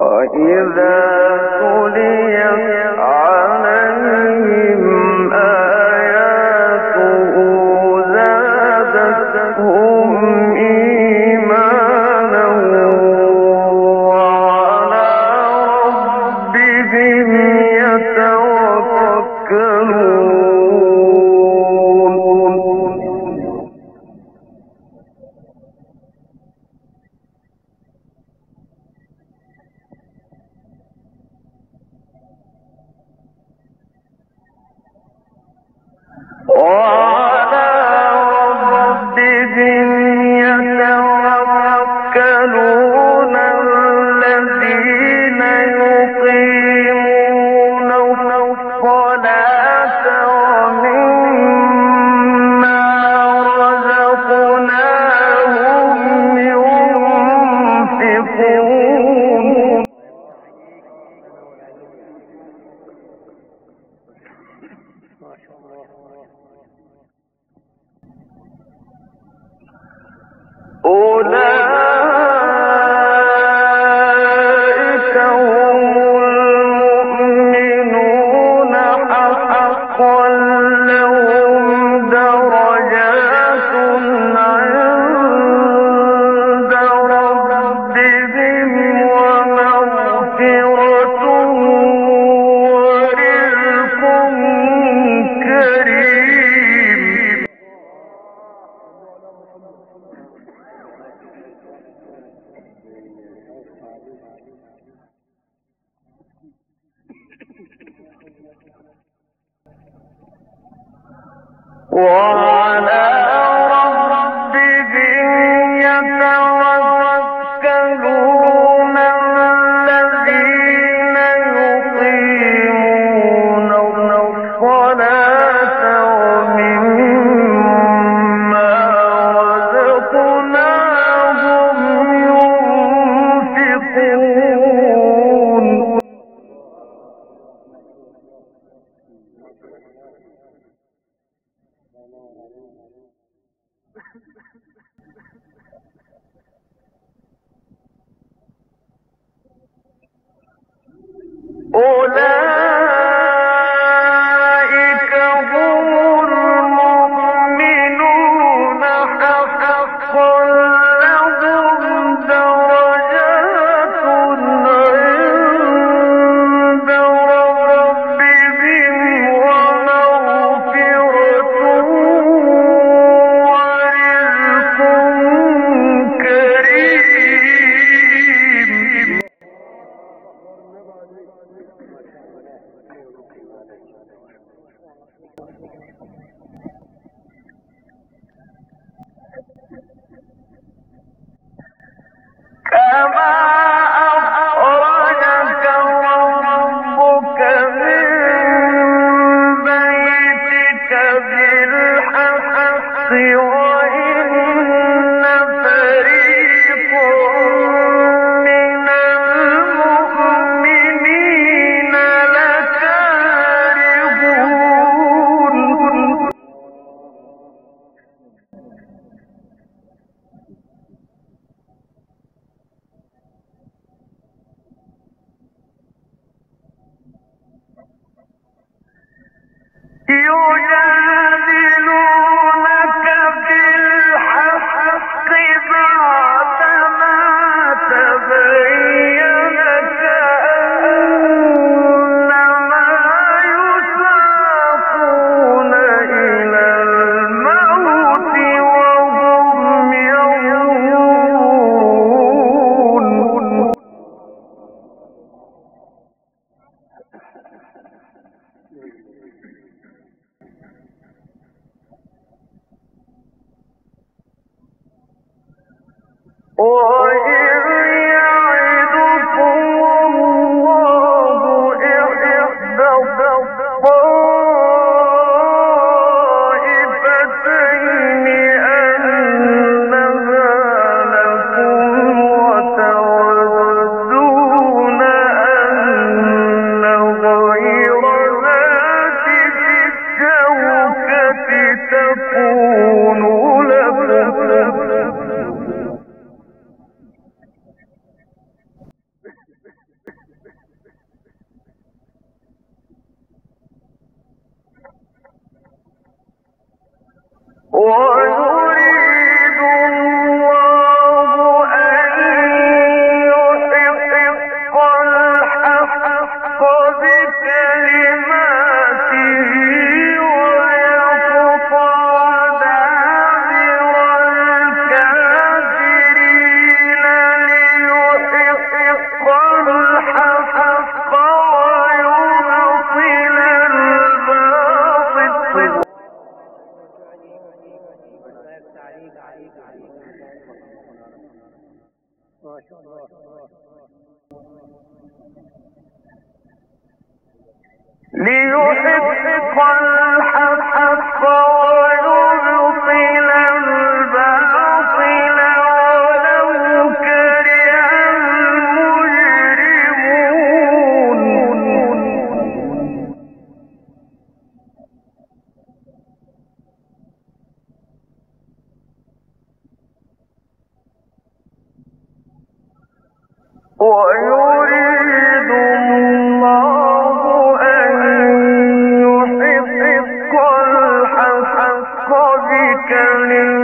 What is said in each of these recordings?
وإذا تليت وعلى down in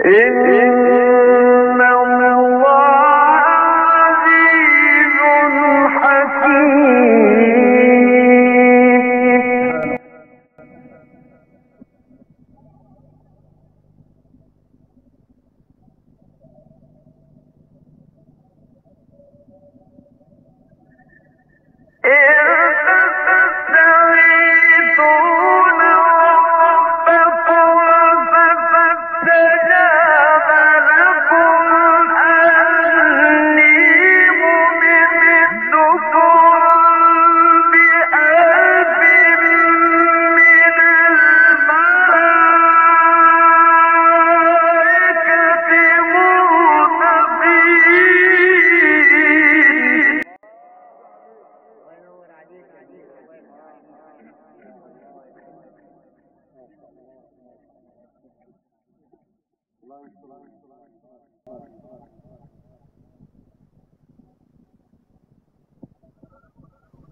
إِنَّ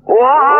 Wow!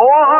إن